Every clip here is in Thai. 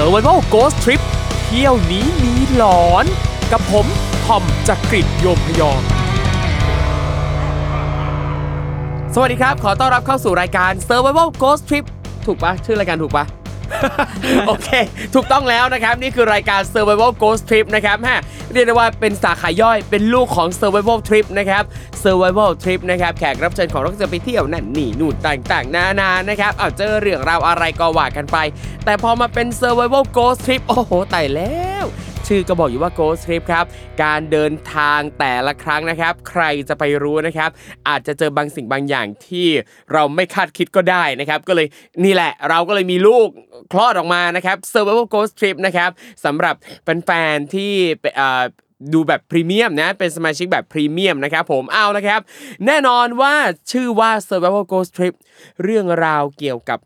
Survival Ghost Trip เที่ยวนี้มีหลอน กับผมทอมจากกรีฑโยมพยอง สวัสดีครับ ขอต้อนรับเข้าสู่รายการ Survival Ghost Trip ถูกปะชื่อรายการถูกปะ โอเค ถูกต้องแล้วนะครับ นี่คือรายการ Survival Ghost Trip นะครับฮะเรียกได้ว่าเป็นสาขาย่อยเป็นลูกของ Survival Trip นะครับ Survival Trip นะครับ แขกรับเชิญของเราก็จะไปเที่ยวนั่นนี่นู่นต่างๆ นานานะครับเอาเจอเรื่องราวอะไรก็ว่ากันไป แต่พอมาเป็น Survival Ghost Trip โอ้โหตายแล้ว ชื่อก็บอกอยู่ว่า Ghost Trip ครับ การเดินทางแต่ละครั้งนะครับ ใครจะไปรู้นะครับ อาจจะเจอบางสิ่งบางอย่างที่เราไม่คาดคิดก็ได้นะครับ ก็เลยนี่แหละเราก็เลยมีลูกคลอดออกมานะครับ Survival Ghost Trip นะครับสำหรับแฟนๆที่ดูแบบพรีเมียมนะเป็นสมาชิกแบบพรีเมียมนะครับผมเอาละครับ แน่นอนว่าชื่อว่า Survival Ghost Trip เรื่องราวเกี่ยวกับ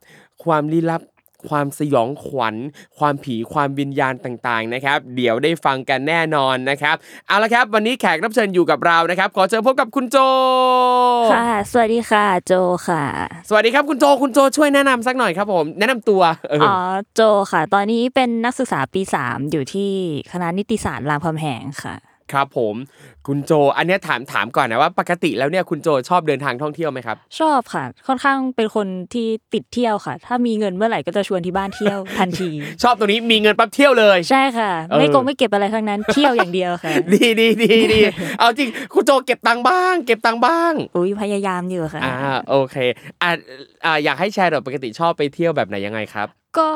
ความลี้ลับ ความสยองขวัญ ความผีความวิญญาณต่างๆนะครับ เดี๋ยวได้ฟังกันแน่นอนนะครับเอาละครับ วันนี้แขกรับเชิญอยู่กับเรานะครับ ขอเชิญพบกับคุณโจค่ะ สวัสดีค่ะโจค่ะ สวัสดีครับคุณโจคุณโจช่วยแนะนำสักหน่อยครับผม แนะนำตัวเออออ๋อโจค่ะ ตอนนี้เป็นนักศึกษาปี 3 อยู่ที่คณะนิติศาสตร์รามคำแหงค่ะ ครับผมคุณโจ อันเนี้ยถามถามก่อนนะว่าปกติแล้วเนี่ยคุณโจชอบเดินทางท่องเที่ยวไหมครับ ชอบค่ะ ค่อนข้างเป็นคนที่ติดเที่ยวค่ะ ถ้ามีเงินเมื่อไหร่ก็จะชวนที่บ้านเที่ยวทันที ชอบตรงนี้มีเงินปั๊บเที่ยวเลยใช่ค่ะเออไม่โกงไม่เก็บอะไรทั้งนั้นเที่ยวอย่างเดียวค่ะดีดีดีดีเอาจริงคุณโจเก็บตังค์บ้าง เก็บตังค์บ้างอุ้ยพยายามอยู่ค่ะอ่าโอเคอ่าอ่าอยากให้แชร์หน่อยปกติชอบไปเที่ยวแบบไหนยังไงครับ ก็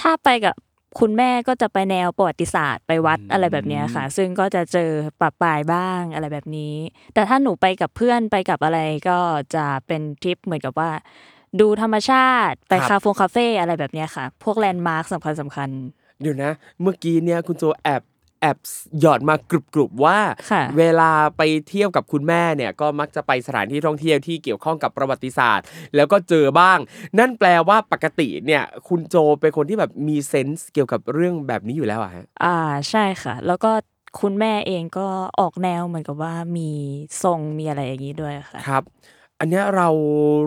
ถ้าไปกับ คุณแม่ก็จะไปแนวประวัติศาสตร์ไปวัดอะไรแบบเนี้ยค่ะ ซึ่งก็จะเจอประปรายบ้างอะไรแบบนี้ แต่ถ้าหนูไปกับเพื่อนไปกับอะไรก็จะเป็นทริปเหมือนกับว่า ดูธรรมชาติไปครับคาเฟ่คาเฟ่อะไรแบบเนี้ยค่ะ พวก landmark สำคัญสำคัญเดี๋ยวนะ เมื่อกี้เนี่ยคุณโจแอบ แอบหยอดมากรุบๆว่าค่ะเวลาไปเที่ยวกับคุณแม่เนี่ยก็มักจะไปสถานที่ท่องเที่ยวที่เกี่ยวข้องกับประวัติศาสตร์ แล้วก็เจอบ้าง นั่นแปลว่าปกติเนี่ยคุณโจเป็นคนที่แบบมีเซนส์เกี่ยวกับเรื่องแบบนี้อยู่แล้วอะฮะอ่าใช่ค่ะ แล้วก็คุณแม่เองก็ออกแนวเหมือนกับว่ามีทรงมีอะไรอย่างนี้ด้วยค่ะครับอันเนี้ยเรา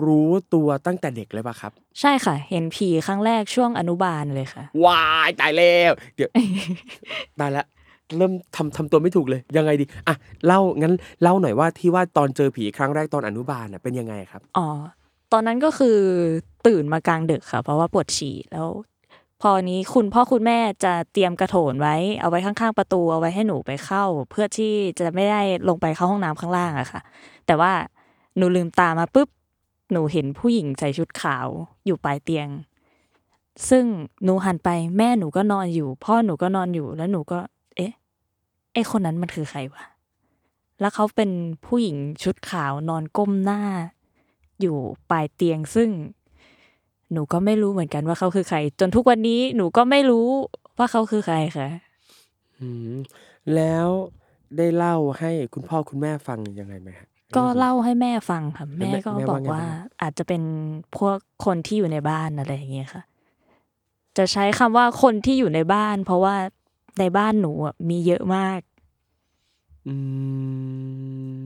รู้ตัวตั้งแต่เด็กเลยป่ะครับ ใช่ค่ะ เห็นผีครั้งแรกช่วงอนุบาลเลยค่ะวายตายแล้วเดี๋ยวตายละ เริ่มทำทำตัวไม่ถูกเลย ยังไงดีอะเล่างั้นเล่าหน่อยว่าที่ว่าตอนเจอผีครั้งแรกตอนอนุบาลน่ะเป็นยังไงครับอ๋อตอนนั้นก็คือตื่นมากลางดึกค่ะ เพราะว่าปวดฉี่แล้ว พอนี้คุณพ่อคุณแม่จะเตรียมกระโถนไว้ เอาไว้ข้างๆประตูเอาไว้ให้หนูไปเข้า เพื่อที่จะไม่ได้ลงไปเข้าห้องน้ำข้างล่างอะค่ะ แต่ว่าหนูลืมตามาปุ๊บหนูเห็นผู้หญิงใส่ชุดขาวอยู่ปลายเตียง ซึ่งหนูหันไปแม่หนูก็นอนอยู่ พ่อหนูก็นอนอยู่แล้วหนูก็ ไอคนนั้นมันคือใครวะ แล้วเขาเป็นผู้หญิงชุดขาวนอนก้มหน้า อยู่ปลายเตียงซึ่ง หนูก็ไม่รู้เหมือนกันว่าเขาคือใคร จนทุกวันนี้หนูก็ไม่รู้ว่าเขาคือใครค่ะอืมแล้วได้เล่าให้คุณพ่อคุณแม่ฟังยังไงไหมฮะก็เล่าให้แม่ฟังค่ะแล้วแม่แม่ก็แม่บว่าอกไงว่าบ้างอาจจะเป็นพวกคนที่อยู่ในบ้านอะไรอย่างเงี้ยค่ะ จะใช้คำว่าคนที่อยู่ในบ้าน เพราะว่า ในบ้านหนูอะมีเยอะมาก อื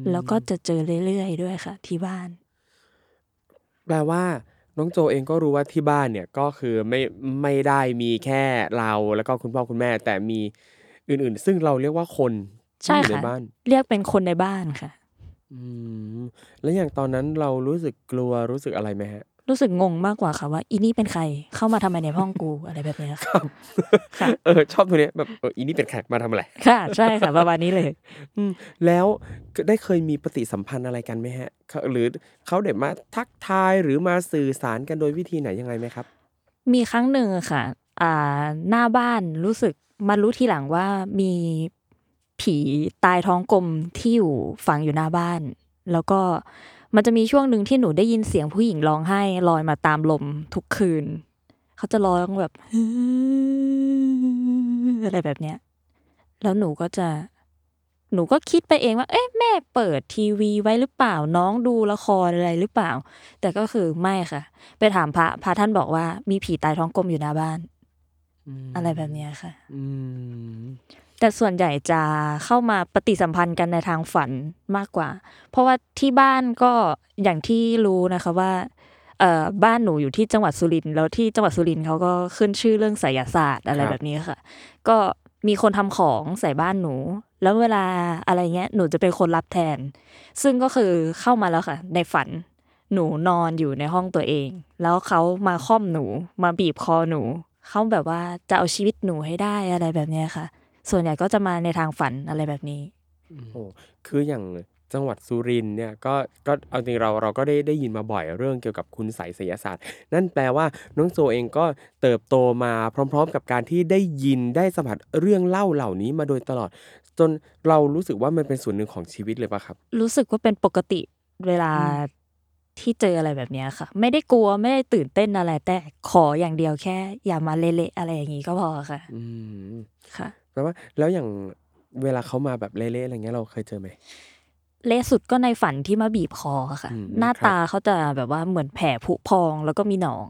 มแล้วก็จะเจอเรื่อยๆด้วยค่ะ ที่บ้าน แปลว่า น้องโจเองก็รู้ว่าที่บ้านเนี่ยก็คือไม่ไม่ได้มีแค่เราแล้วก็คุณพ่อคุณแม่ แต่มีอื่นๆ ซึ่งเราเรียกว่าคนที่ใช่อยู่ในค่ะ บ้าน เรียกเป็นคนในบ้านค่ะ อืมแล้วอย่างตอนนั้นเรารู้สึกกลัวรู้สึกอะไรไหมฮะ รู้สึกงงมากกว่าค่ะว่าอีนี่เป็นใครเข้ามาทำไมในห้องกูอะไรแบบเนี้ยค่ะค่ะเออชอบตัวเนี้ยแบบเอออีนี่เป็นแขกมาทำอะไรค่ะ ใช่ค่ะประมาณนี้เลยอืมแล้วได้เคยมีปฏิสัมพันธ์อะไรกันไหมฮะเขาหรือเขาเด็มาทักทายหรือมาสื่อสารกันโดยวิธีไหนยังไงไหมครับ มีครั้งหนึ่งอะค่ะ อ่าหน้าบ้านรู้สึกมารู้ทีหลังว่ามีผีตายท้องกลมที่อยู่ฝังอยู่หน้าบ้าน แล้วก็ มันจะมีช่วงหนึ่งที่หนูได้ยินเสียงผู้หญิงร้องไห้ลอยมาตามลมทุกคืน เขาจะร้องแบบอะไรแบบเนี้ย แล้วหนูก็จะ หนูก็คิดไปเองว่า เอ๊ะแม่เปิดทีวีไว้หรือเปล่า น้องดูละครอะไรหรือเปล่า แต่ก็คือไม่ค่ะ ไปถามพระพระท่านบอกว่ามีผีตายท้องกลมอยู่หน้าบ้าน อะไรแบบเนี้ยค่ะ อืม แต่ส่วนใหญ่จะเข้ามาปฏิสัมพันธ์กันในทางฝันมากกว่า เพราะว่าที่บ้านก็อย่างที่รู้นะคะว่าเอ่อบ้านหนูอยู่ที่จังหวัดสุรินทร์แล้วที่จังหวัดสุรินทร์เขาก็ขึ้นชื่อเรื่องไสยศาสตร์อะไรแบบนี้ค่ะ ก็มีคนทำของใส่บ้านหนู แล้วเวลาอะไรเงี้ยหนูจะเป็นคนรับแทน ซึ่งก็คือเข้ามาแล้วค่ะ ในฝันหนูนอนอยู่ในห้องตัวเอง แล้วเขามาค่อมหนูมาบีบคอหนูเขาแบบว่าจะเอาชีวิตหนูให้ได้อะไรแบบเนี้ยค่ะ ส่วนใหญ่ก็จะมาในทางฝันอะไรแบบนี้โอ้คืออย่างจังหวัดสุรินทร์เนี่ยก็ก็เอาจริงเราเราก็ได้ได้ยินมาบ่อยเรื่องเกี่ยวกับคุณไสยไสยศาสตร์ นั่นแปลว่าน้องโซเองก็เติบโตมาพร้อม ๆ กับการที่ได้ยินได้สัมผัสเรื่องเล่าเหล่านี้มาโดยตลอด จนเรารู้สึกว่ามันเป็นส่วนหนึ่งของชีวิตเลยปะครับ รู้สึกว่าเป็นปกติเวลาที่เจออะไรแบบเนี้ยค่ะ ไม่ได้กลัวไม่ได้ตื่นเต้นอะไร แต่ขออย่างเดียวแค่ อย่ามาเละๆอะไรอย่างนี้ก็พอค่ะ อืมค่ะ แปลว่าแล้วอย่างเวลาเขามาแบบเละๆอะไรเงี้ยเราเคยเจอไหมเละสุดก็ในฝันที่มาบีบคอค่ะอืมหน้าครับตาเขาจะแบบว่าเหมือนแผลผุพองแล้วก็มีหนอง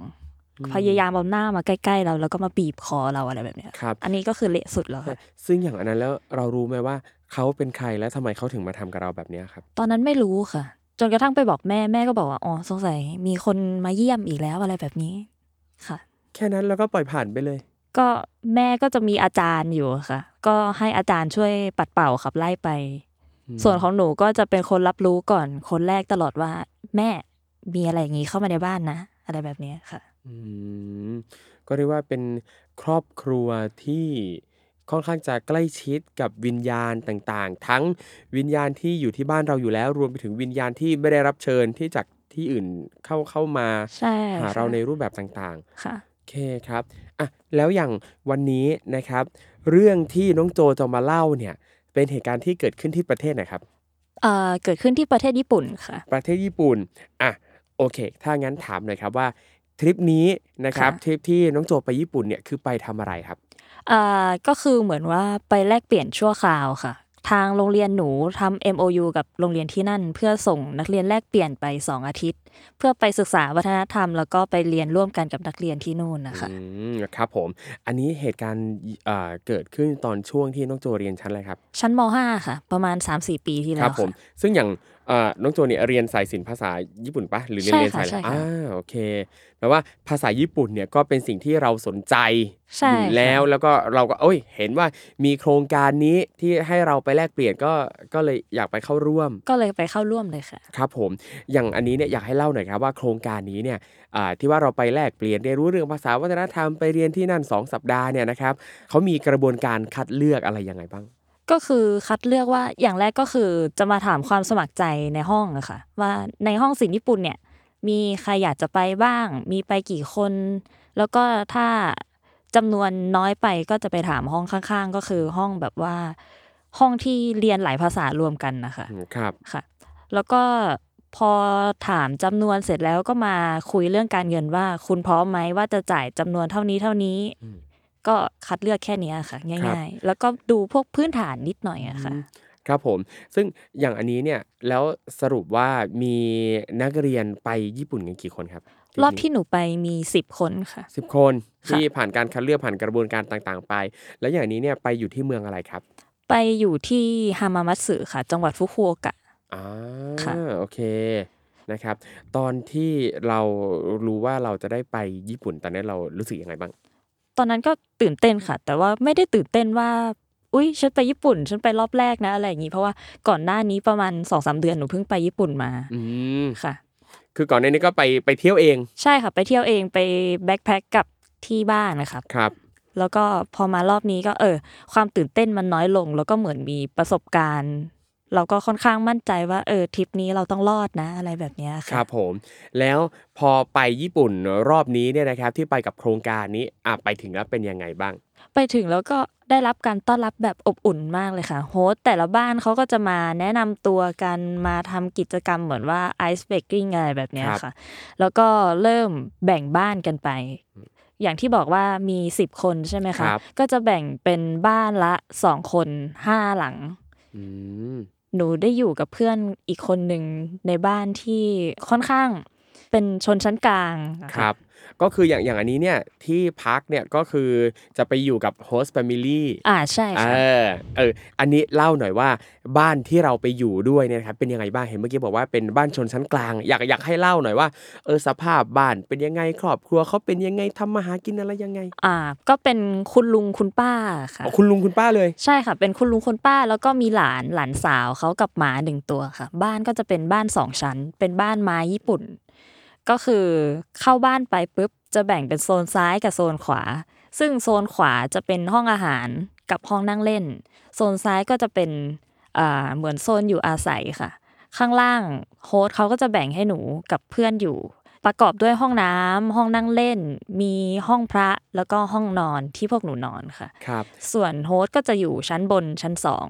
พยายามเอาหน้ามาใกล้ ๆ เราแล้วก็มาบีบคอเราอะไรแบบเนี้ยครับอันนี้ก็คือเละสุดแล้วค่ะซึ่งอย่างอันนั้นแล้วเรารู้ไหมว่าเขาเป็นใครและทำไมเขาถึงมาทำกับเราแบบเนี้ยครับ ตอนนั้นไม่รู้ค่ะ จนกระทั่งไปบอกแม่แม่ก็บอกว่าอ๋อสงสัยมีคนมาเยี่ยมอีกแล้วอะไรแบบนี้ค่ะ แค่นั้นแล้วก็ปล่อยผ่านไปเลย ก็แม่ก็จะมีอาจารย์อยู่ค่ะ ก็ให้อาจารย์ช่วยปัดเป่าขับไล่ไป ส่วนของหนูก็จะเป็นคนรับรู้ก่อน คนแรกตลอดว่า แม่มีอะไรอย่างนี้เข้ามาในบ้านนะ อะไรแบบนี้ค่ะอืมก็เรียกว่าเป็นครอบครัวที่ค่อนข้างจะใกล้ชิดกับวิญญาณต่างๆ ทั้งวิญญาณที่อยู่ที่บ้านเราอยู่แล้ว รวมไปถึงวิญญาณที่ไม่ได้รับเชิญที่จากที่อื่นเข้าเข้ามาใช่หาค่ะเราในรูปแบบต่างค่ะๆโอเคครับ อะแล้วอย่างวันนี้นะครับ เรื่องที่น้องโจจะมาเล่าเนี่ย เป็นเหตุการณ์ที่เกิดขึ้นที่ประเทศไหนครับเอ่อเกิดขึ้นที่ประเทศญี่ปุ่นค่ะ ประเทศญี่ปุ่นอะโอเค ถ้างั้นถามหน่อยครับว่าทริปนี้นะครับค่ะทริปที่น้องโจไปญี่ปุ่นเนี่ยคือไปทำอะไรครับอ่าก็คือเหมือนว่าไปแลกเปลี่ยนชั่วคราวค่ะ ทางโรงเรียนหนูทำ MOU กับโรงเรียนที่นั่น เพื่อส่งนักเรียนแลกเปลี่ยนไป 2 อาทิตย์ เพื่อไปศึกษาวัฒนธรรม แล้วก็ไปเรียนร่วมกันกับนักเรียนที่นู่นนะคะอืมครับผม อันนี้เหตุการณ์เอ่อเกิดขึ้นตอนช่วงที่น้องโจเรียนชั้นอะไรครับ ชั้นม .5 ค่ะ ประมาณ 3-4 ปีที่คแล้รัวผมค่ะซึ่งอย่างเอ่อ น้องโจเนี่ยเรียนสายศิลป์ภาษาญี่ปุ่นปะหรือเรียนใช่เรียนค่ะสายอะไรใช่ค่ะอ่าโอเคแปลว่าภาษาญี่ปุ่นเนี่ยก็เป็นสิ่งที่เราสนใจใช่อยู่แล้วค่ะแล้วก็เราก็เอ้ย เห็นว่ามีโครงการนี้ที่ให้เราไปแลกเปลี่ยนก็ก็เลยอยากไปเข้าร่วม ก็เลยไปเข้าร่วมเลยค่ะครับผมอย่างอันนี้เนี่ยอยากให้เล่าหน่อยครับว่าโครงการนี้เนี่ยอ่าที่ว่าเราไปแลกเปลี่ยนเรียนรู้เรื่องภาษาวัฒนธรรมไปเรียนที่นั่น 2 สัปดาห์เนี่ยนะครับเขามีกระบวนการคัดเลือกอะไรยังไงบ้าง ก็คือคัดเลือกว่าอย่างแรกก็คือจะมาถามความสมัครใจในห้องอะค่ะ ว่าในห้องศิลป์ญี่ปุ่นเนี่ยมีใครอยากจะไปบ้าง มีไปกี่คน แล้วก็ถ้าจำนวนน้อยไปก็จะไปถามห้องข้างๆ ก็คือห้องแบบว่า ห้องที่เรียนหลายภาษารวมกันนะคะอืมครับค่ะ แล้วก็พอถามจำนวนเสร็จแล้วก็มาคุยเรื่องการเงินว่า คุณพร้อมไหมว่าจะจ่ายจำนวนเท่านี้เท่านี้อืม ก็คัดเลือกแค่เนี้ยค่ะครับง่ายๆ แล้วก็ดูพวกพื้นฐานนิดหน่อยอะค่ะอืมครับผม ซึ่งอย่างอันนี้เนี่ยแล้วสรุปว่ามีนักเรียนไปญี่ปุ่นกันกี่คนครับ รอบที่หนูไปมีสิบคนค่ะสิบคนค่ะที่ผ่านการคัดเลือกผ่านกระบวนการต่างๆ ไป แล้วอย่างนี้เนี่ยไปอยู่ที่เมืองอะไรครับ ไปอยู่ที่ฮามามัตสึค่ะ จังหวัดฟุกุโอกะอ่าค่ะโอเคนะครับ ตอนที่เรารู้ว่าเราจะได้ไปญี่ปุ่นตอนนี้นเรารู้สึกยังไงบ้าง ตอนนั้นก็ตื่นเต้นค่ะ แต่ว่าไม่ได้ตื่นเต้นว่า อุ้ยฉันไปญี่ปุ่น ฉันไปรอบแรกนะอะไรอย่างงี้ เพราะว่าก่อนหน้านี้ประมาณสองสามเดือนหนูเพิ่งไปญี่ปุ่นมาอืมค่ะ คือก่อนหน้านี้ก็ไปไปเที่ยวเอง ใช่ค่ะ ไปเที่ยวเองไปแบ็คแพ็คกับที่บ้านนะครับครับ แล้วก็พอมารอบนี้ก็เออ ความตื่นเต้นมันน้อยลง แล้วก็เหมือนมีประสบการณ์ เราก็ค่อนข้างมั่นใจว่าเออทริปนี้เราต้องรอดนะอะไรแบบเนี้ยคค่ะรับผมแล้วพอไปญี่ปุ่นรอบนี้เนี่ยนะครับที่ไปกับโครงการนี้อะไปถึงแล้วเป็นยังไงบ้าง ไปถึงแล้วก็ได้รับการต้อนรับแบบอบอุ่นมากเลยค่ะโฮสต์แต่ละบ้านเขาก็จะมาแนะนำตัวกันมาทำกิจกรรมเหมือนว่าไอซ์เบกกิ้งอะไรแบบเนี้ยครับค่ะ แล้วก็เริ่มแบ่งบ้านกันไป อย่างที่บอกว่ามีสิบคนใช่ไหมคคะรับก็จะแบ่งเป็นบ้านละสองคนห้าหลังอืม หนูได้อยู่กับเพื่อนอีกคนหนึ่งในบ้านที่ค่อนข้าง เป็นชนชั้นกลางอะะครับก็คืออย่างอย่างอันนี้เนี่ยที่พักเนี่ยก็คือจะไปอยู่กับ host family อ่าใช่เอค่ะอเอออันนี้เล่าหน่อยว่าบ้านที่เราไปอยู่ด้วยเนี่ยนะครับเป็นยังไงบ้างเห็นเมื่อกี้บอกว่าเป็นบ้านชนชั้นกลาง อยากอยากให้เล่าหน่อยว่าเออสภาพบ้านเป็นยังไงครอบครัวเขาเป็นยังไงทำมาหากินอะไรยังไง อ่า ก็เป็นคุณลุงคุณป้าค่ะอ๋อคุณลุงคุณป้าเลยใช่ค่ะ เป็นคุณลุงคุณป้าแล้วก็มีหลานหลานสาวเขากับหมาหนึ่งตัวค่ะ บ้านก็จะเป็นบ้านสองชั้น เป็นบ้านไม้ญี่ปุ่น ก็คือเข้าบ้านไปปุ๊บจะแบ่งเป็นโซนซ้ายกับโซนขวา ซึ่งโซนขวาจะเป็นห้องอาหารกับห้องนั่งเล่น โซนซ้ายก็จะเป็นอ่าเหมือนโซนอยู่อาศัยค่ะ ข้างล่างโฮสต์เขาก็จะแบ่งให้หนูกับเพื่อนอยู่ ประกอบด้วยห้องน้ำห้องนั่งเล่น มีห้องพระแล้วก็ห้องนอนที่พวกหนูนอนค่ะครับส่วนโฮสต์ก็จะอยู่ชั้นบนชั้นสอง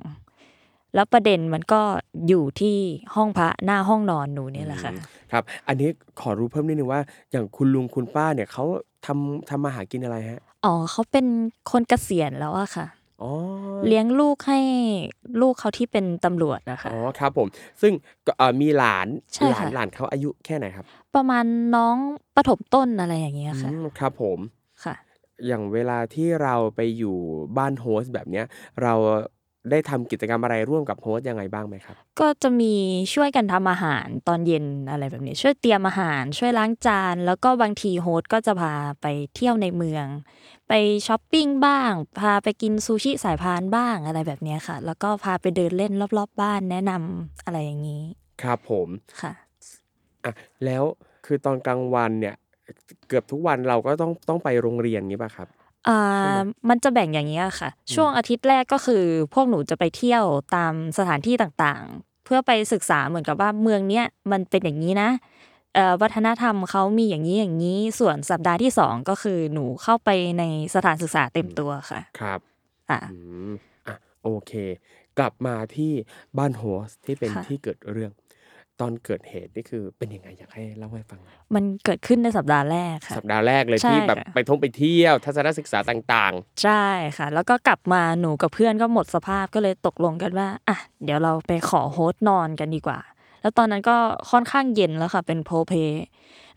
แล้วประเด็นมันก็อยู่ที่ห้องพระหน้าห้องนอนหนูเนี่ยแหละค่ะครับ อันนี้ขอรู้เพิ่มนิดนึงว่า อย่างคุณลุงคุณป้าเนี่ยเขาทำทำมาหากินอะไรฮะอ๋อเขาเป็นคนเกษียณแล้วอะค่ะอ๋อเลี้ยงลูกให้ลูกเขาที่เป็นตำรวจนะคะอ๋อครับผม ซึ่งก็เอ่อมีหลานใช่หลานค่ะหลานเขาอายุแค่ไหนครับ ประมาณน้องประถมต้นอะไรอย่างเงี้ยค่ะอืมครับผมค่ะ อย่างเวลาที่เราไปอยู่บ้าน host แบบเนี้ย เรา ได้ทำกิจกรรมอะไรร่วมกับ host ยังไงบ้างไหมครับ ก็จะมีช่วยกันทำอาหารตอนเย็นอะไรแบบนี้ ช่วยเตรียมอาหาร ช่วยล้างจาน แล้วก็บางที host ก็จะพาไปเที่ยวในเมือง ไปช้อปปิ้งบ้าง พาไปกินซูชิสายพานบ้างอะไรแบบเนี้ยค่ะ แล้วก็พาไปเดินเล่นรอบๆบบ้านแนะนำอะไรอย่างนี้ ครับผมค่ะอะแล้วคือตอนกลางวันเนี่ยเกือบทุกวันเราก็ต้องต้องไปโรงเรียนงี้ป่ะครับ อ่ามันจะแบ่งอย่างนี้ยค่ะ ช่วงอาทิตย์แรกก็คือ พวกหนูจะไปเที่ยวตามสถานที่ต่างๆ เพื่อไปศึกษาเหมือนกับว่าเมืองเนี้ยมันเป็นอย่างนี้นะเอ่อวัฒนธรรมเขามีอย่างนี้อย่างนี้ส่วนสัปดาห์ที่สองก็คือหนูเข้าไปในสถานศึกษาเต็มตัวค่ะ ครับอ่าอืมอะโอเค กลับมาที่บ้าน host ที่เป็นค่ะที่เกิดเรื่อง ตอนเกิดเหตุนี่คือเป็นยังไงอยากให้เล่าให้ฟังหน่อยมันเกิดขึ้นในสัปดาห์แรกค่ะ สัปดาห์แรกเลยใช่ที่แบบค่ะไปท่องไปเที่ยว ทัศนศึกษาต่างใช่ค่ะ แล้วก็กลับมาหนูกับเพื่อนก็หมดสภาพก็เลยตกลงกันว่าอะเดี๋ยวเราไปขอ host นอนกันดีกว่า แล้วตอนนั้นก็ค่อนข้างเย็นแล้วค่ะ เป็นโพล้เพล้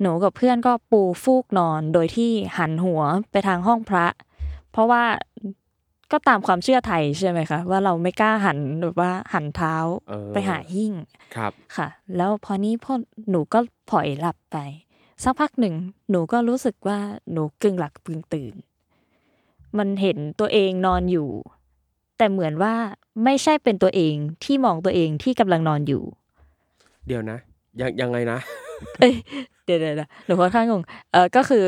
หนูกับเพื่อนก็ปูฟูกนอนโดยที่หันหัวไปทางห้องพระ เพราะว่า ก็ตามความเชื่อไทยใช่ไหมคะว่าเราไม่กล้าหันแบบว่าหันเท้าเออไปหาหิ้งๆครับค่ะ แล้วพอนี้พอหนูก็ผล่อยหลับไป สักพักหนึ่งหนูก็รู้สึกว่าหนูกึ่งหลับกึ่งตื่น มันเห็นตัวเองนอนอยู่ แต่เหมือนว่าไม่ใช่เป็นตัวเองที่มองตัวเองที่กำลังนอนอยู่ เดี๋ยวนะ ยังยังไงนะเอ้ยเดี๋ยวเดี๋ยวเดี๋ยวหนูค่อนข้างงงเออก็คือ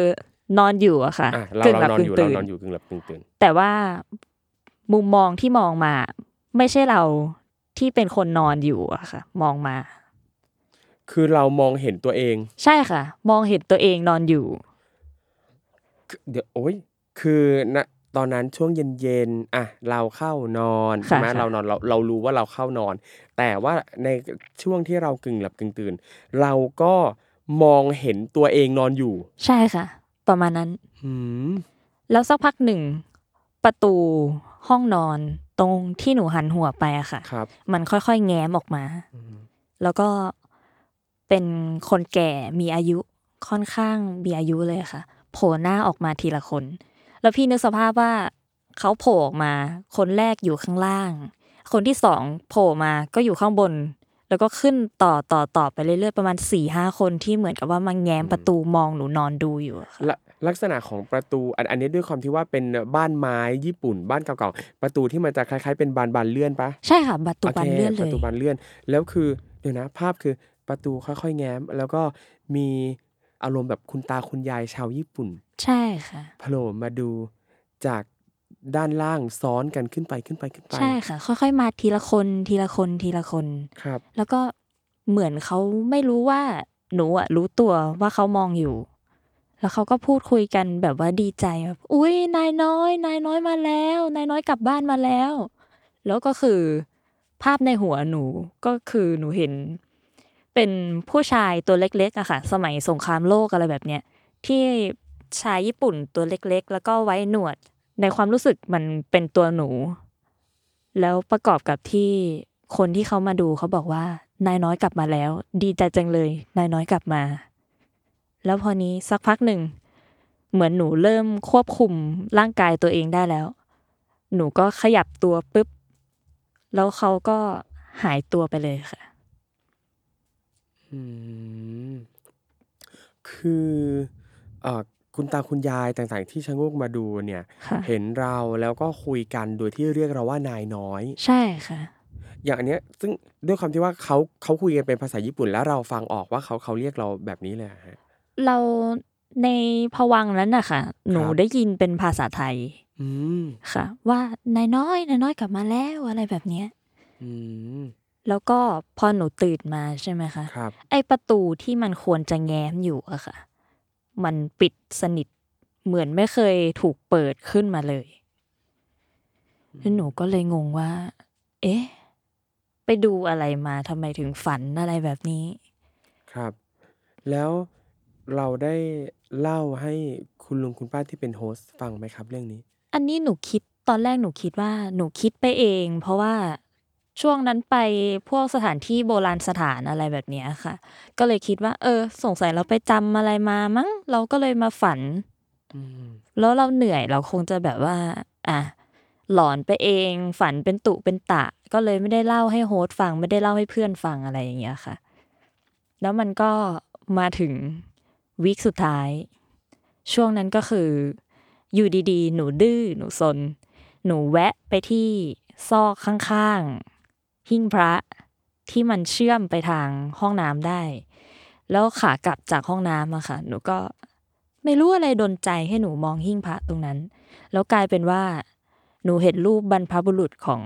นอนอยู่อะค่ะอะเรากึ่งเราหลับนอนกึ่องยู่เราตื่นนอนอยู่กึ่งหลับกึ่งตื่นแต่ว่า มุมมองที่มองมา ไม่ใช่เราที่เป็นคนนอนอยู่อะค่ะ มองมา คือเรามองเห็นตัวเอง ใช่ค่ะ มองเห็นตัวเองนอนอยู่คือเดี๋ยวโอ้ยคือนะตอนนั้นช่วงเย็นๆอะเราเข้านอนใช่ไหมค่ะเรานอนเราเรารู้ว่าเราเข้านอน แต่ว่าในช่วงที่เรากึ่งหลับกึ่งตื่น เราก็มองเห็นตัวเองนอนอยู่ ใช่ค่ะ ประมาณนั้นหืมแล้วสักพักหนึ่ง ประตู ห้องนอนตรงที่หนูหันหัวไปอะค่ะ ครับ มันค่อยๆ แง้มออกมา แล้วก็เป็นคนแก่มีอายุค่อนข้างมีอายุเลยค่ะ โผล่หน้าออกมาทีละคน แล้วพี่นึกสภาพว่าเขาโผล่ออกมา คนแรกอยู่ข้างล่าง คนที่สองโผล่มาก็อยู่ข้างบน แล้วก็ขึ้นต่อต่อต่อไปเรื่อยๆประมาณสี่ห้าคนที่เหมือนกับว่ามาแง้มประตูมองหนูนอนดูอยู่อะค่ะแล้วลักษณะของประตูอันอันนี้ด้วยความที่ว่าเป็นบ้านไม้ญี่ปุ่นบ้านเก่าๆประตูที่มันจะคล้ายๆเป็นบานบานๆเลื่อนปะใช่ค่ะประตูบานโคเลื่อนเลประยตูบานเลื่อน แล้วคือเดี๋ยวนะ ภาพคือประตูค่อยๆแง้ม แล้วก็มีอารมณ์แบบคุณตาคุณยายชาวญี่ปุ่น ใช่ค่ะโผล่มาดูจาก ด้านล่างซ้อนกันขึ้นไปขึ้นไปขึ้นไป ใช่ค่ะ ค่อยๆ มาทีละคนทีละคนทีละคน ครับ แล้วก็เหมือนเขาไม่รู้ว่าหนูอะรู้ตัวว่าเขามองอยู่ แล้วเขาก็พูดคุยกันแบบว่าดีใจแบบอุ้ยนายน้อย นายน้อยมาแล้ว นายน้อยกลับบ้านมาแล้ว แล้วก็คือ ภาพในหัวหนูก็คือหนูเห็น เป็นผู้ชายตัวเล็กๆอะค่ะ สมัยสงครามโลกอะไรแบบเนี้ยที่ชายญี่ปุ่นตัวเล็กๆ แล้วก็ไว้หนวด ในความรู้สึกมันเป็นตัวหนู แล้วประกอบกับที่คนที่เขามาดูเขาบอกว่านายน้อยกลับมาแล้ว ดีใจจังเลย นายน้อยกลับมา แล้วพอนี้สักพักหนึ่ง เหมือนหนูเริ่มควบคุมร่างกายตัวเองได้แล้ว หนูก็ขยับตัวปุ๊บ แล้วเขาก็หายตัวไปเลยค่ะอืมคืออ่อ คุณตาคุณยายต่าง ๆ ที่ชะโงกมาดูเนี่ย ค่ะ เห็นเราแล้วก็คุยกันโดยที่เรียกเราว่านายน้อย ใช่ค่ะ อย่างอันเนี้ยซึ่งด้วยความที่ว่าเขาเขาคุยกันเป็นภาษาญี่ปุ่น แล้วเราฟังออกว่าเขาเขาเรียกเราแบบนี้เลยอะฮะ เราในพวังค์นั้นน่ะค่ะหนูครับ ได้ยินเป็นภาษาไทยอืม ค่ะ ว่านายน้อยนายน้อยกลับมาแล้วอะไรแบบเนี้ย อืม แล้วก็พอหนูตื่นมาใช่ไหมคะ ครับ ไอประตูที่มันควรจะแง้มอยู่อะค่ะ มันปิดสนิทเหมือนไม่เคยถูกเปิดขึ้นมาเลยแล้วหนูก็เลยงงว่า เอ๊ะ ไปดูอะไรมาทำไมถึงฝันอะไรแบบนี้ ครับ แล้วเราได้เล่าให้คุณลุงคุณป้าที่เป็นโฮสต์ฟังไหมครับ เรื่องนี้ อันนี้หนูคิดตอนแรกหนูคิดว่า หนูคิดไปเอง เพราะว่า ช่วงนั้นไปพวกสถานที่โบราณสถานอะไรแบบเนี้ยค่ะ ก็เลยคิดว่า เออ สงสัยเราไปจำอะไรมามั้ง เราก็เลยมาฝันอืมแล้วเราเหนื่อยเราคงจะแบบว่า อะหลอนไปเอง ฝันเป็นตุเป็นตะ ก็เลยไม่ได้เล่าให้โฮสต์ฟัง ไม่ได้เล่าให้เพื่อนฟังอะไรอย่างเงี้ยค่ะ แล้วมันก็มาถึงวีคสุดท้าย ช่วงนั้นก็คือ อยู่ดีๆ หนูดื้อหนูซน หนูแวะไปที่ซอกข้างๆ หิ้งพระที่มันเชื่อมไปทางห้องน้ำได้ แล้วขากลับจากห้องน้ำอะค่ะ หนูก็ไม่รู้อะไรดนใจให้หนูมองหิ้งพระตรงนั้น แล้วกลายเป็นว่า หนูเห็นรูปบรรพบุรุษของ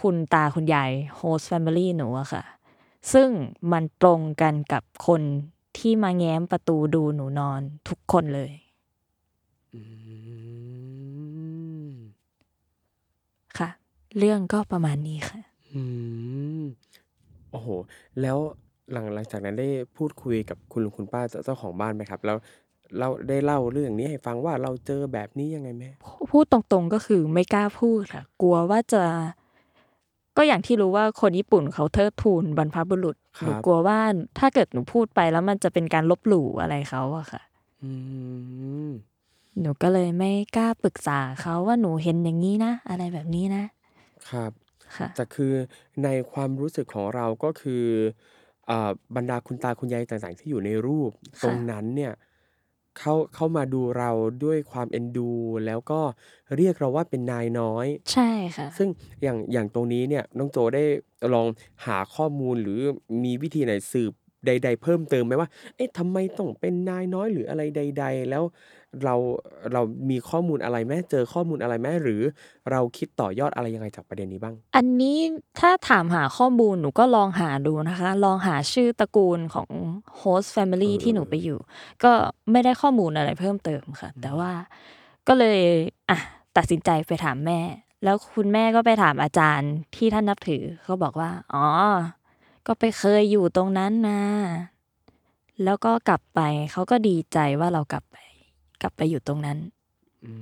คุณตาคุณยายโฮสต์แฟมิลี่หนูอะค่ะ ซึ่งมันตรงกันกับคนที่มาแง้มประตูดูหนูนอนทุกคนเลยอืมค่ะ เรื่องก็ประมาณนี้ค่ะ อืม โอ้โหแล้วหลัง หลังจากนั้นได้พูดคุยกับคุณลุงคุณป้า เจ้า เจ้าของบ้านไหมครับ แล้วเราได้เล่าเรื่องนี้ให้ฟังว่า เราเจอแบบนี้ยังไงไหมพูดตรง ๆ ก็คือไม่กล้าพูดค่ะ กลัวว่าจะ ก็อย่างที่รู้ว่า คนญี่ปุ่นเขาเทิดทูนบรรพบุรุษครับหนูกลัวว่า ถ้าเกิดหนูพูดไปแล้วมันจะเป็นการลบหลู่อะไรเขาอะค่ะ อืม หนูก็เลยไม่กล้าปรึกษาเขาว่า หนูเห็นอย่างนี้นะ อะไรแบบนี้นะ ครับ ค่ะ แต่คือในความรู้สึกของเราก็คืออ่าบรรดาคุณตาคุณยายต่างๆ ที่อยู่ในรูปค่ะตรงนั้นเนี่ยเขาเขามาดูเราด้วยความเอ็นดู แล้วก็เรียกเราว่าเป็นนายน้อย ใช่ค่ะ ซึ่งอย่างอย่างตรงนี้เนี่ยน้องโจได้ลองหาข้อมูลหรือมีวิธีไหนสืบใด ๆ เพิ่มเติมไหมว่า เอ๊ะทำไมต้องเป็นนายน้อยหรืออะไรใด ๆ แล้ว เราเรามีข้อมูลอะไรไหมเจอข้อมูลอะไรไหมหรือเราคิดต่อยอดอะไรยังไงจากประเด็นนี้บ้าง อันนี้ถ้าถามหาข้อมูลหนูก็ลองหาดูนะคะ ลองหาชื่อตระกูลของ host family เออที่หนูไปอยู่ ก็ไม่ได้ข้อมูลอะไรเพิ่มเติมค่ะ แต่ว่าก็เลยอะตัดสินใจไปถามแม่ แล้วคุณแม่ก็ไปถามอาจารย์ที่ท่านนับถือเขาบอกว่า อ๋อ ก็ไปเคยอยู่ตรงนั้นนะแล้วก็กลับไปเขาก็ดีใจว่าเรากลับไป กลับไปอยู่ตรงนั้นอื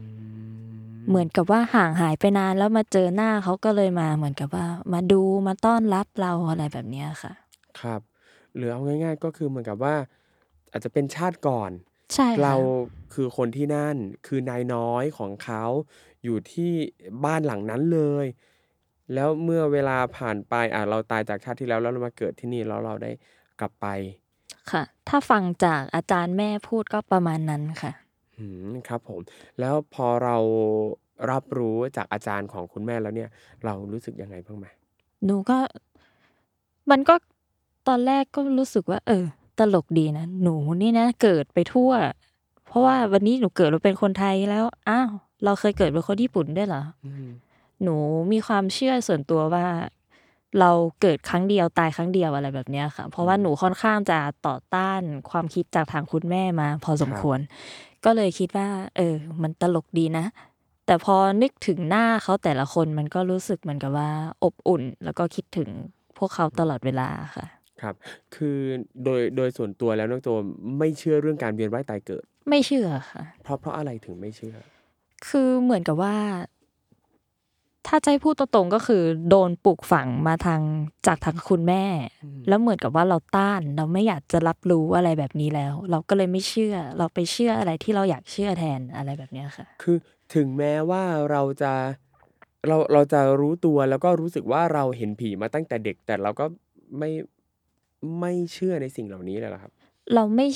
มเหมือนกับว่าห่างหายไปนานแล้วมาเจอหน้าเขาก็เลยมา เหมือนกับว่า มาดูมาต้อนรับเราอะไรแบบเนี้ยค่ะ ครับ หรือเอาง่าย ๆ ก็คือเหมือนกับว่า อาจจะเป็นชาติก่อนใช่ค่ะเราคือคนที่นั่นคือนายน้อยของเขาอยู่ที่บ้านหลังนั้นเลย แล้วเมื่อเวลาผ่านไปอะเราตายจากชาติที่แล้วแล้วเรามาเกิดที่นี่แล้วเราได้กลับไป ค่ะ ถ้าฟังจากอาจารย์แม่พูดก็ประมาณนั้นค่ะ ออืม ครับผม แล้วพอเรารับรู้จากอาจารย์ของคุณแม่แล้วเนี่ย เรารู้สึกยังไงบ้างไหม หนูก็ มันก็ ตอนแรกก็รู้สึกว่า เออ ตลกดีนะ หนูนี่นะเกิดไปทั่ว เพราะว่าวันนี้หนูเกิดมาเป็นคนไทยแล้ว อ้าว เราเคยเกิดเป็นคนญี่ปุ่นด้วยเหรอ อืม หนูมีความเชื่อส่วนตัวว่า เราเกิดครั้งเดียวตายครั้งเดียวอะไรแบบเนี้ยค่ะ เพราะว่าหนูค่อนข้างจะต่อต้านความคิดจากทางคุณแม่มา พอสมควร ก็เลยคิดว่า เออ มันตลกดีนะ แต่พอนึกถึงหน้าเขาแต่ละคนมันก็รู้สึกเหมือนกับว่า อบอุ่น แล้วก็คิดถึงพวกเขาตลอดเวลาค่ะ ครับ คือโดยโดยส่วนตัวแล้วน้องโจไม่เชื่อเรื่องการเวียนว่ายตายเกิด ไม่เชื่อค่ะ เพราะเพราะอะไรถึงไม่เชื่อ คือเหมือนกับว่า ถ้าใจพูดตรงๆก็คือโดนปลูกฝังมาทางจากทางคุณแม่ แล้วเหมือนกับว่าเราต้าน เราไม่อยากจะรับรู้อะไรแบบนี้แล้ว เราก็เลยไม่เชื่อ เราไปเชื่ออะไรที่เราอยากเชื่อแทนอะไรแบบเนี้ยค่ะ คือถึงแม้ว่าเราจะเราเราจะรู้ตัวแล้วก็รู้สึกว่าเราเห็นผีมาตั้งแต่เด็ก แต่เราก็ไม่ไม่เชื่อในสิ่งเหล่านี้เลยเหรอครับ เราไม่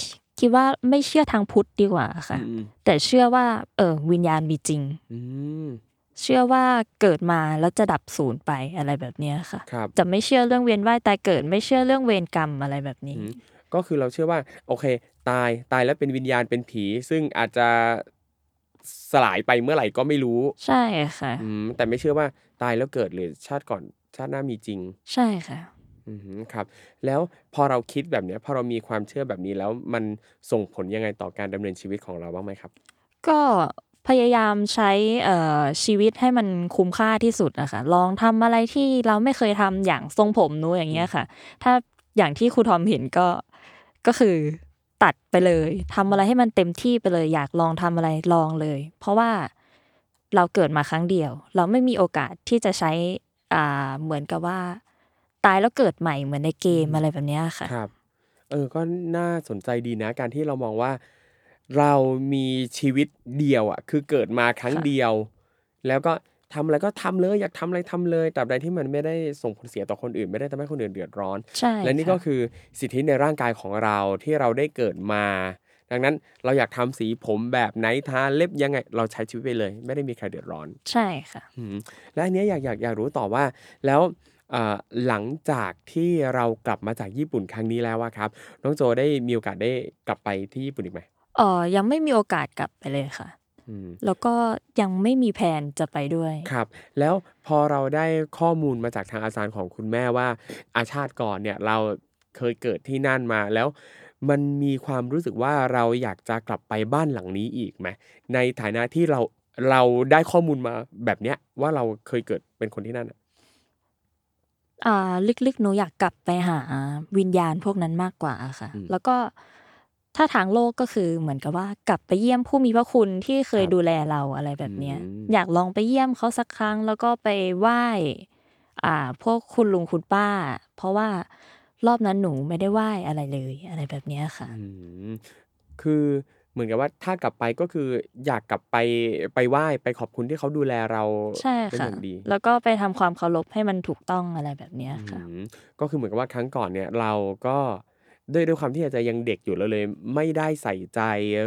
คิดว่าไม่เชื่อทางพุทธดีกว่าค่ะอืมแต่เชื่อว่า เออวิญญาณมีจริง อืม เชื่อว่าเกิดมาแล้วจะดับสูญไปอะไรแบบเนี้ยค่ะครับจะไม่เชื่อเรื่องเวียนว่ายตายเกิดไม่เชื่อเรื่องเวรกรรมอะไรแบบนี้อืมก็คือเราเชื่อว่าโอเค ตายตายแล้วเป็นวิญญาณเป็นผี ซึ่งอาจจะสลายไปเมื่อไหร่ก็ไม่รู้ ใช่ค่ะอืมแต่ไม่เชื่อว่าตายแล้วเกิดหรือชาติก่อนชาติหน้ามีจริง ใช่ค่ะอืมครับ แล้วพอเราคิดแบบเนี้ยพอเรามีความเชื่อแบบนี้แล้วมันส่งผลยังไงต่อการดำเนินชีวิตของเราบ้างไหมครับ ก็ พยายามใช้ชีวิตให้มันคุ้มค่าที่สุดนะคะลองทำอะไรที่เราไม่เคยทำอย่างทรงผมนู้อย่างเงี้ยค่ะ ถ้าอย่างที่ครูทอมเห็นก็ก็คือตัดไปเลยทำอะไรให้มันเต็มที่ไปเลย อยากลองทำอะไรลองเลย เพราะว่าเราเกิดมาครั้งเดียว เราไม่มีโอกาสที่จะใช้อ่าเหมือนกับว่า ตายแล้วเกิดใหม่เหมือนในเกมอะไรแบบเนี้ยค่ะครับเออก็น่าสนใจดีนะ การที่เรามองว่า เรามีชีวิตเดียวอะ คือเกิดมาครั้งค่ะเดียว แล้วก็ทำอะไรก็ทำเลย อยากทำอะไรทำเลยตราบใดที่มันไม่ได้ส่งผลเสียต่อคนอื่น ไม่ได้ทำให้คนอื่นเดือดร้อนใช่และนี่ค่ะก็คือสิทธิในร่างกายของเราที่เราได้เกิดมา ดังนั้นเราอยากทำสีผมแบบไหนทาเล็บยังไง เราใช้ชีวิตไปเลย ไม่ได้มีใครเดือดร้อน ใช่ค่ะอืมและอันเนี้ยอยากอยากอยากรู้ต่อว่า แล้วเอ่อหลังจากที่เรากลับมาจากญี่ปุ่นครั้งนี้แล้วว่าครับ น้องโจได้มีโอกาสได้กลับไปที่ญี่ปุ่นอีกไหม เออยังไม่มีโอกาสกลับไปเลยค่ะอืมแล้วก็ยังไม่มีแผนจะไปด้วยครับ แล้วพอเราได้ข้อมูลมาจากทางอาจารย์ของคุณแม่ว่า อาชาติก่อนเนี่ยเราเคยเกิดที่นั่นมาแล้วมันมีความรู้สึกว่าเราอยากจะกลับไปบ้านหลังนี้อีกไหมในฐานะที่เราเราได้ข้อมูลมาแบบเนี้ยว่าเราเคยเกิดเป็นคนที่นั่นอะอ่าลึกๆหนูอยากกลับไปหาวิญญาณพวกนั้นมากกว่าค่ะ แล้วก็ ถ้าทางโลกก็คือเหมือนกับว่ากลับไปเยี่ยมผู้มีพระคุณที่เคยดูแลเราอะไรแบบเนี้ย อยากลองไปเยี่ยมเขาสักครั้ง แล้วก็ไปไหว้ อ่า พวกคุณลุงคุณป้า เพราะว่ารอบนั้นหนูไม่ได้ไหว้อะไรเลยอะไรแบบเนี้ยค่ะอืมคือเหมือนกับว่าถ้ากลับไปก็คืออยากกลับไปไปไหว้ไปขอบคุณที่เขาดูแลเราใช่เป็นอค่ะย่างดีแล้วก็ไปทำความเคารพให้มันถูกต้องอะไรแบบเนี้ยค่ะอืมก็คือเหมือนกับว่าครั้งก่อนเนี่ยเราก็ ด้วยด้วยความที่อาจจะยังเด็กอยู่แล้วเลย ไม่ได้ใส่ใจ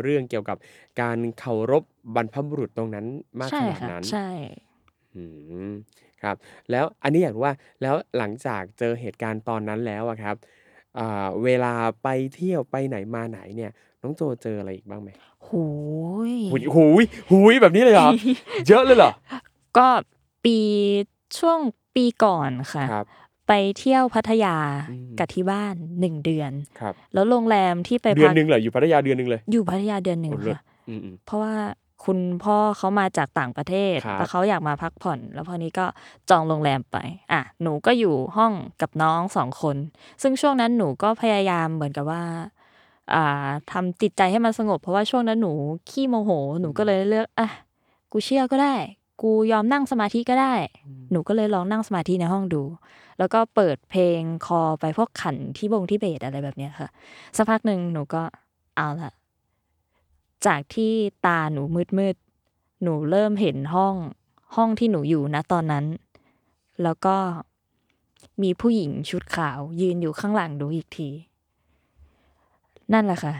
เรื่องเกี่ยวกับการเคารพบรรพบุรุษตรงนั้นมากใช่ขนาดค่ะนั้นใช่อืมครับ แล้วอันนี้อยากรู้ว่าแล้วหลังจากเจอเหตุการณ์ตอนนั้นแล้วอะครับอ่าเวลาไปเที่ยวไปไหนมาไหนเนี่ย น้องโจเจออะไรอีกบ้างไหมโหยหุยหุยหุยแบบนี้เลยเหรอเยอะเลยเหรอก็ปีช่วงปีก่อนค่ะครับ ไปเที่ยวพัทยาอืมกับที่บ้านหนึ่งเดือนครับแล้วโรงแรมที่ไปเดือนพักหนึ่งเหรออยู่พัทยาเดือนหนึ่งเลย อยู่พัทยาเดือนหนึ่งโอ้เลิศค่ะอืมอืมเพราะว่าคุณพ่อเขามาจากต่างประเทศครับแล้วเขาอยากมาพักผ่อน แล้วพอนี้ก็จองโรงแรมไป อะ หนูก็อยู่ห้องกับน้องสองคน ซึ่งช่วงนั้นหนูก็พยายามเหมือนกับว่า อ่าทำจิตใจให้มันสงบ เพราะว่าช่วงนั้นหนูขี้โมโห หนูก็เลยเลือก อะ กูเชื่อก็ได้ กูยอมนั่งสมาธิก็ได้ หนูก็เลยลองนั่งสมาธิในห้องดู แล้วก็เปิดเพลงคอไปพวกขันที่บงที่เบสอะไรแบบเนี้ยค่ะสักพักหนึ่งหนูก็เอาละจากที่ตาหนูมืดมืดๆหนูเริ่มเห็นห้องห้องที่หนูอยู่นะตอนนั้น แล้วก็มีผู้หญิงชุดขาว ยืนอยู่ข้างหลังหนูอีกที นั่นแหละค่ะ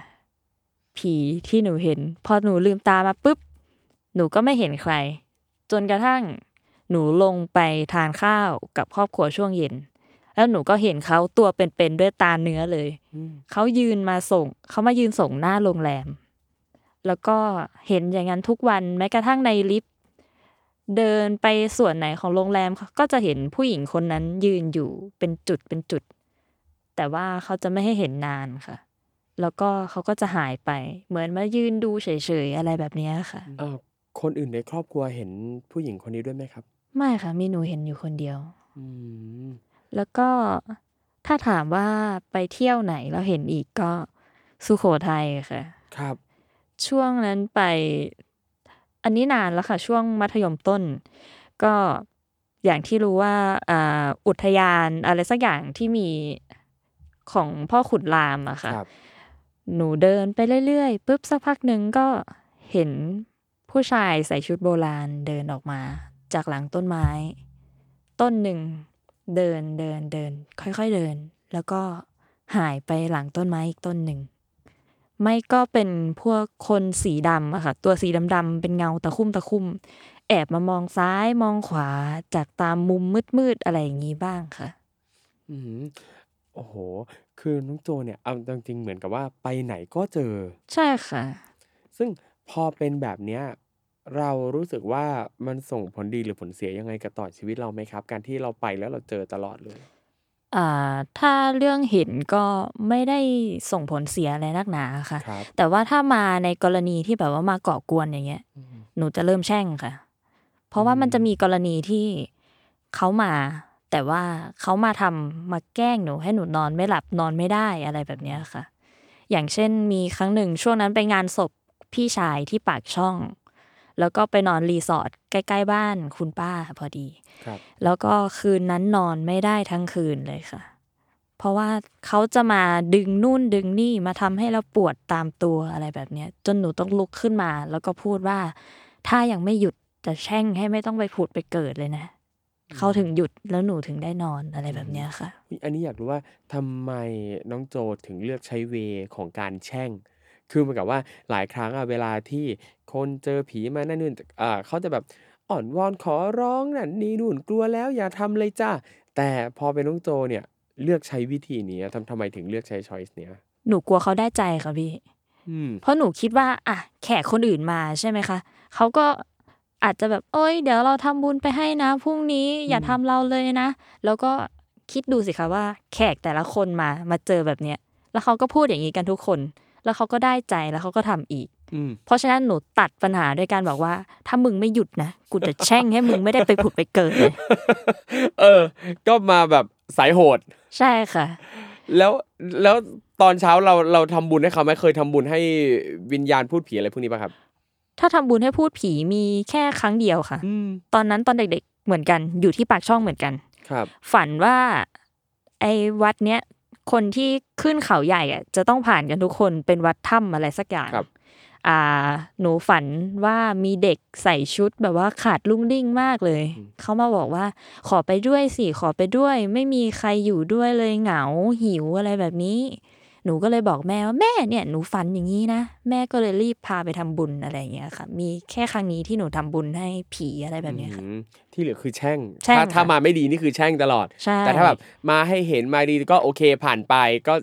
ผีที่หนูเห็น พอหนูลืมตามาปุ๊บ หนูก็ไม่เห็นใคร จนกระทั่งหนูลงไปทานข้าวกับครอบครัวช่วงเย็น แล้วหนูก็เห็นเขาตัวเป็นๆด้วยตาเนื้อเลย เขายืนมาส่ง เขามายืนส่งหน้าโรงแรม แล้วก็เห็นอย่างนั้นทุกวันแม้กระทั่งในลิฟต์เดินไปส่วนไหนของโรงแรมก็จะเห็นผู้หญิงคนนั้นยืนอยู่เป็นจุดเป็นจุด แต่ว่าเขาจะไม่ให้เห็นนานค่ะ แล้วก็เขาก็จะหายไป เหมือนมายืนดูเฉยๆอะไรแบบเนี้ยค่ะเอ่อ คนอื่นในครอบครัวเห็นผู้หญิงคนนี้ด้วยไหมครับ ไม่ค่ะ มีหนูเห็นอยู่คนเดียว อืม แล้วก็ ถ้าถามว่าไปเที่ยวไหนแล้วเห็นอีก ก็สุโขทัยค่ะ ครับ ช่วงนั้นไป อันนี้นานแล้วค่ะ ช่วงมัธยมต้น ก็อย่างที่รู้ว่า อ่า อุทยานอะไรสักอย่างที่มี ของพ่อขุนรามอะค่ะครับ หนูเดินไปเรื่อย ๆ ปุ๊บ สักพักหนึ่งก็เห็น ผู้ชายใส่ชุดโบราณเดินออกมา จากหลังต้นไม้ ต้นหนึ่ง เดินเดินเดิน ค่อยๆเดิน แล้วก็หายไปหลังต้นไม้อีกต้นหนึ่ง ไม่ก็เป็นพวกคนสีดำอะค่ะ ตัวสีดำๆเป็นเงาตะคุ่มตะคุ่มแอบมามองซ้ายมองขวาจากตามมุมมืดๆอะไรอย่างนี้บ้างค่ะ อืมโอ้โห คือน้องโจเนี่ยเอาจริงๆเหมือนกับว่าไปไหนก็เจอ ใช่ค่ะ ซึ่ง พอเป็นแบบเนี้ย เรารู้สึกว่า มันส่งผลดีหรือผลเสียยังไงกับ ต่อชีวิตเราไหมครับ การที่เราไปแล้วเราเจอตลอดเลย อ่า ถ้าเรื่องเห็นก็ไม่ได้ส่งผลเสียอะไรนักหนาค่ะ ครับ แต่ว่าถ้ามาในกรณีที่แบบว่ามาก่อกวน อย่างเงี้ยหนูจะเริ่มแช่งค่ะ เพราะว่ามันจะมีกรณีที่เขามา แต่ว่าเขามาทำ มาแกล้งหนูให้หนูนอนไม่หลับ นอนไม่ได้ อะไรแบบเนี้ยค่ะ อย่างเช่น มีครั้งหนึ่ง ช่วงนั้นไปงานศพ พี่ชายที่ปากช่อง แล้วก็ไปนอนรีสอร์ทใกล้ ๆ บ้านคุณป้าพอดีครับแล้วก็คืนนั้นนอนไม่ได้ทั้งคืนเลยค่ะ เพราะว่าเขาจะมาดึงนู่นดึงนี่มาทำให้เราปวดตามตัวอะไรแบบเนี้ยจนหนูต้องลุกขึ้นมา แล้วก็พูดว่า ถ้ายังไม่หยุดจะแช่งให้ไม่ต้องไปผุดไปเกิดเลยนะเขาถึงหยุดแล้วหนูถึงได้นอนอะไรแบบเนี้ยค่ะ อันนี้อยากรู้ว่าทำไมน้องโจถึงเลือกใช้เวของการแช่ง คือเหมือนกับว่าหลายครั้งอะเวลาที่คนเจอผีมานั่นนู่นอ่าเขาจะแบบอ่อนวอนขอร้องนั่นนี่นู่นกลัวแล้วอย่าทำเลยจ้าแต่พอเป็นน้องโจเนี่ยเลือกใช้วิธีนี้ทำทำไมถึงเลือกใช้ช้อยส์เนี้ยหนูกลัวเขาได้ใจค่ะพี่ อืม เพราะหนูคิดว่าอะแขกคนอื่นมาใช่ไหมคะเขาก็อาจจะแบบเอ้ย เดี๋ยวเราทำบุญไปให้นะพรุ่งนี้อย่าทำเราเลยนะ แล้วก็คิดดูสิคะว่า แขกแต่ละคนมามาเจอแบบเนี้ย แล้วเขาก็พูดอย่างนี้กันทุกคน แล้วเขาก็ได้ใจแล้วเขาก็ทำอีกอืมเพราะฉะนั้นหนูตัดปัญหาด้วยการบอกว่า ถ้ามึงไม่หยุดนะกูจะแช่งให้มึงไม่ได้ไปผุดไปเกิดเลยเออ ก็มาแบบสายโหด ใช่ค่ะ แล้วแล้วตอนเช้าเราเราทำบุญให้เขาไหมเคยทำบุญให้วิญญาณพูดผีอะไรพวกนี้ป่ะครับ ถ้าทำบุญให้พูดผีมีแค่ครั้งเดียวค่ะอืมตอนนั้นตอนเด็กๆเหมือนกัน อยู่ที่ปากช่องเหมือนกัน ครับ ฝันว่า ไอ้วัดเนี้ย คนที่ขึ้นเขาใหญ่อะจะต้องผ่านกันทุกคนเป็นวัดถ้ำอะไรสักอย่างครับอ่า หนูฝันว่ามีเด็กใส่ชุดแบบว่าขาดลุ่งลิ่งมากเลย เขามาบอกว่า ขอไปด้วยสิขอไปด้วย ไม่มีใครอยู่ด้วยเลยเหงาหิวอะไรแบบนี้ หนูก็เลยบอกแม่ว่าแม่เนี่ยหนูฝันอย่างนี้นะแม่ก็เลยรีบพาไปทำบุญอะไรอย่างเงี้ยค่ะ มีแค่ครั้งนี้ที่หนูทำบุญให้ผีอะไรแบบเนี้ยค่ะอืมที่เหลือคือแช่งแช่งถ้าถ้าค่ะมาไม่ดีนี่คือแช่งตลอดใช่แต่ถ้าแบบมาให้เห็นมาดีก็โอเคผ่านไปก็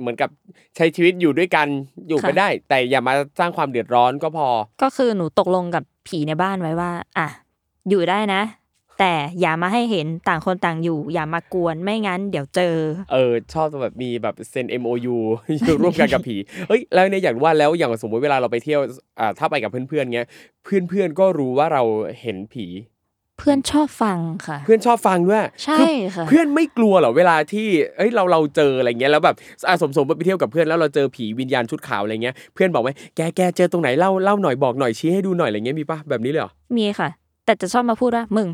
เหมือนกับใช้ชีวิตอยู่ด้วยกันอยู่ไปได้ แต่อย่ามาสร้างความเดือดร้อนก็พอ ก็คือหนูตกลงกับผีในบ้านไว้ว่า อะอยู่ได้นะ แต่อย่ามาให้เห็นต่างคนต่างอยู่ อย่ามากวนไม่งั้นเดี๋ยวเจอ เออ ชอบแบบมีแบบเซ็น MOU อยู่ร่วมกันกับผีเฮ้ยแล้วเนี่ยอยากรู้ว่าแล้วอย่างสมมติเวลาเราไปเที่ยวอ่าถ้าไปกับเพื่อนๆเงี้ยเพื่อนๆก็รู้ว่าเราเห็นผีเพื่อนชอบฟังค่ะ เพื่อนชอบฟังด้วยใช่คือค่ะเพื่อนไม่กลัวเหรอเวลาที่เอ้ยเราเราเจออะไรเงี้ยแล้วแบบอะสมสมไปเที่ยวกับเพื่อนแล้วเราเจอผีวิญญาณชุดขาวอะไรเงี้ยเพื่อนบอกไหมแกแกเจอตรงไหนเล่าเล่าหน่อยบอกหน่อยชี้ให้ดูหน่อยอะไรเงี้ยมีปะแบบนี้เลยเหรอมีค่ะ แต่จะชอบมาพูดว่ามึง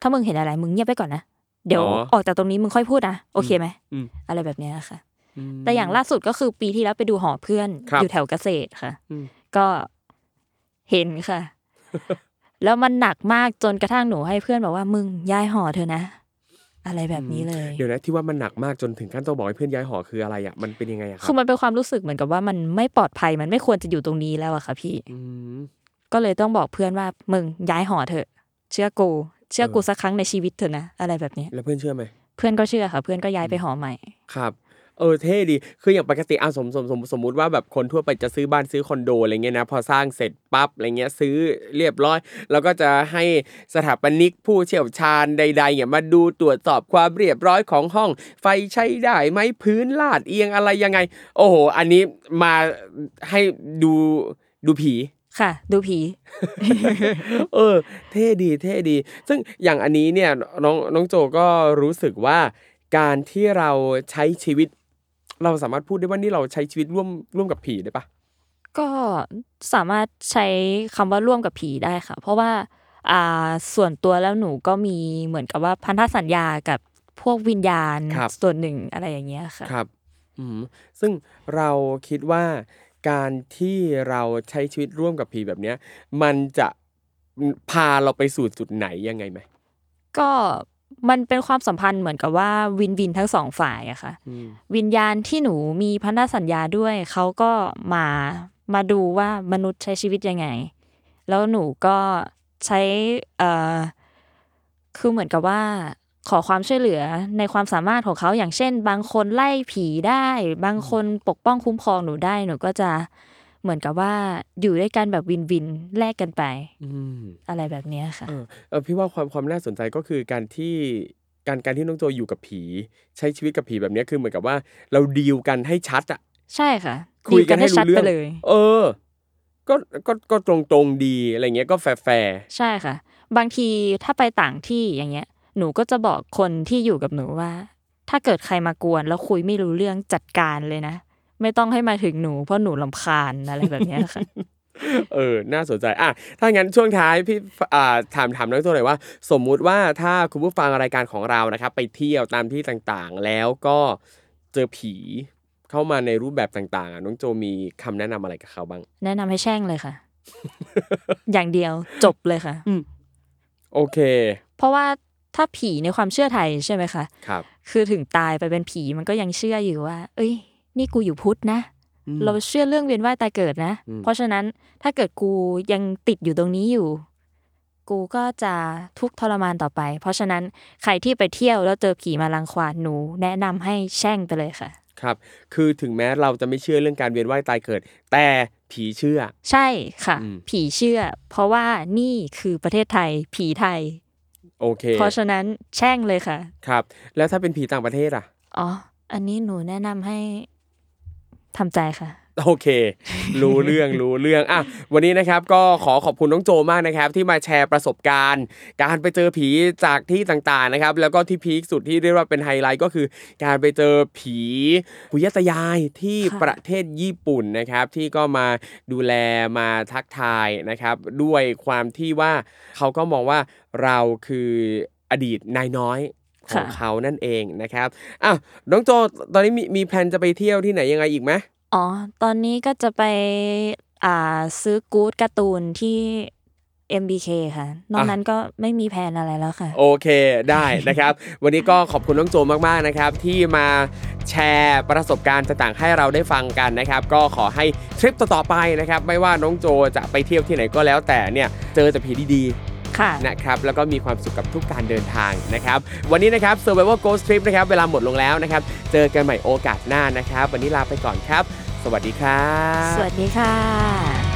ถ้ามึงเห็นอะไรมึงเงียบไปก่อนนะเดี๋ยวอ๋อออกจากตรงนี้มึงค่อยพูดนะโอเคไหมอืม อะไรแบบเนี้ยค่ะอืมแต่อย่างล่าสุดก็คือปีที่แล้วไปดูหอเพื่อนครับ อยู่แถวเกษตรค่ะ อืม ก็เห็นค่ะ แล้วมันหนักมากจนกระทั่งหนูให้เพื่อนบอกว่ามึงย้ายหอเธอะนะ อะไรแบบนี้เลย เดี๋ยวนะที่ว่ามันหนักมากจนถึงขั้นต้องบอกให้เพื่อนย้ายหอคืออะไรอะมันเป็นยังไงอะครัคือมันเป็นความรู้สึกเหมือนกับว่ามันไม่ปลอดภัยมันไม่ควรจะอยู่ตรงนี้แล้วอะค่ะพี่ อืมก็เลยต้องบอกเพื่อนว่ามึงย้ายหอเถอะ เชื่อกู เชื่อกูเออสักครั้งในชีวิตเถอะนะอะไรแบบนี้แล้วเพื่อนเชื่อไหมเพื่อนก็เชื่อค่ะ เพื่อนก็ย้ายไปหอใหม่ครับเออเท่ดี คืออย่างปกติอะสมสมสมสมมุติว่าแบบคนทั่วไปจะซื้อบ้านซื้อคอนโดอะไรเงี้ยนะ พอสร้างเสร็จปั๊บอะไรเงี้ยซื้อเรียบร้อย แล้วก็จะให้สถาปนิกผู้เชี่ยวชาญใดๆเนี่ยมาดูตรวจสอบความเรียบร้อยของห้อง ไฟใช้ได้ไหมพื้นลาดเอียงอะไรยังไง โอ้โห อันนี้มาให้ดูดูผี ค่ะ ดูผี เออ เท่ดีเท่ดี ซึ่งอย่างอันนี้เนี่ยน้องน้องโจก็รู้สึกว่าการที่เราใช้ชีวิต เราสามารถพูดได้ว่านี่เราใช้ชีวิตร่วมร่วมกับผีได้ปะก็สามารถใช้คำว่าร่วมกับผีได้ค่ะ เพราะว่าอ่าส่วนตัวแล้วหนูก็มีเหมือนกับว่าพันธสัญญากับพวกวิญญาณส่วนหนึ่งอะไรอย่างเงี้ยค่ะครับ อืมซึ่งเราคิดว่า การที่เราใช้ชีวิตร่วมกับผีแบบเนี้ย มันจะพาเราไปสู่จุดไหนยังไงไหมก็มันเป็นความสัมพันธ์เหมือนกับว่าวินวินทั้งสองฝ่ายอะค่ะอืมวิญญาณที่หนูมีพันธสัญญาด้วยเขาก็มามาดูว่ามนุษย์ใช้ชีวิตยังไง แล้วหนูก็ใช้เอ่อคือเหมือนกับว่า ขอความช่วยเหลือในความสามารถของเขาอย่างเช่น บางคนไล่ผีได้ บางคนปกป้องคุ้มครองหนูได้หนูก็จะเหมือนกับว่าอยู่ด้วยกันแบบวินวินแลกกันไปอืมอะไรแบบเนี้ยค่ะเออเออพี่ว่าความความน่าสนใจก็คือการที่การการที่น้องโจอยู่กับผี ใช้ชีวิตกับผีแบบเนี้ยคือเหมือนกับว่า เราดีลกันให้ชัดอะใช่ค่ะ คุยกันให้รู้ชัดเรื่องไปเลย เออ ก็ก็ก็ตรงตรงๆดีอะไรเงี้ยก็ fair fairใช่ค่ะ บางทีถ้าไปต่างที่อย่างเงี้ย หนูก็จะบอกคนที่อยู่กับหนูว่า ถ้าเกิดใครมากวนแล้วคุยไม่รู้เรื่องจัดการเลยนะ ไม่ต้องให้มาถึงหนูเพราะหนูรำคาญอะไรแบบเนี้ยค่ะเออ น่าสนใจ อะ ถ้างั้นช่วงท้ายพี่อ่าถามถามน้องโจหน่อยว่า สมมุติว่าถ้าคุณผู้ฟังรายการของเรานะครับ ไปเที่ยวตามที่ต่างๆ แล้วก็เจอผีเข้ามาในรูปแบบต่างๆอะน้องโจมีคำแนะนำอะไรกับเขาบ้าง แนะนำให้แช่งเลยค่ะ อย่างเดียวจบเลยค่ะโอเค เพราะว่า ถ้าผีในความเชื่อไทยใช่ไหมคะครับ คือถึงตายไปเป็นผีมันก็ยังเชื่ออยู่ว่า เอ้ย นี่กูอยู่พุทธนะอืมเราเชื่อเรื่องเวียนว่ายตายเกิดนะอืมเพราะฉะนั้นถ้าเกิดกูยังติดอยู่ตรงนี้อยู่ กูก็จะทุกข์ทรมานต่อไป เพราะฉะนั้นใครที่ไปเที่ยวแล้วเจอผีมารังควานหนู แนะนำให้แช่งไปเลยค่ะ ครับ คือถึงแม้เราจะไม่เชื่อเรื่องการเวียนว่ายตายเกิด แต่ผีเชื่อ ใช่ค่ะอืมผีเชื่อ เพราะว่านี่คือประเทศไทย ผีไทย โอเค เพราะฉะนั้นแช่งเลยค่ะ ครับ แล้วถ้าเป็นผีต่างประเทศอะ อ๋อ อันนี้หนูแนะนำให้ทำใจค่ะ โอเค รู้เรื่องรู้เรื่องอะวันนี้นะครับก็ขอขอบคุณน้องโจมากนะครับ ที่มาแชร์ประสบการณ์ การไปเจอผีจากที่ต่างๆนะครับ แล้วก็ที่พีคสุดที่เรียกว่าเป็นไฮไลท์ก็คือ การไปเจอผีปุยตายายที่ค่ะประเทศญี่ปุ่นนะครับ ที่ก็มาดูแลมาทักทายนะครับ ด้วยความที่ว่าเขาก็มองว่าเราคืออดีตนายน้อยของเขานั่นเองนะครับอะน้องโจตอนนี้มีมีแพลนจะไปเที่ยวที่ไหนยังไงอีกไหม อ๋อ ตอนนี้ก็จะไป อ่า ซื้อกู๊ดการ์ตูนที่ MBK ค่ะ นอกนั้นก็ไม่มีแผนอะไรแล้วค่ะ โอเคได้นะครับ วันนี้ก็ขอบคุณน้องโจมากๆนะครับ ที่มาแชร์ประสบการณ์ต่างๆ ให้เราได้ฟังกันนะครับ ก็ขอให้ทริปต่อๆไปนะครับ ไม่ว่าน้องโจจะไปเที่ยวที่ไหนก็แล้วแต่เนี่ย เจอแต่ผีดีๆ ค่ะ นะครับแล้วก็มีความสุขกับทุกการเดินทางนะครับวันนี้นะครับ Survival Ghost Trip นะครับเวลาหมดลงแล้วนะครับ เจอกันใหม่โอกาสหน้านะครับ วันนี้ลาไปก่อนครับ สวัสดีครับ สวัสดีค่ะ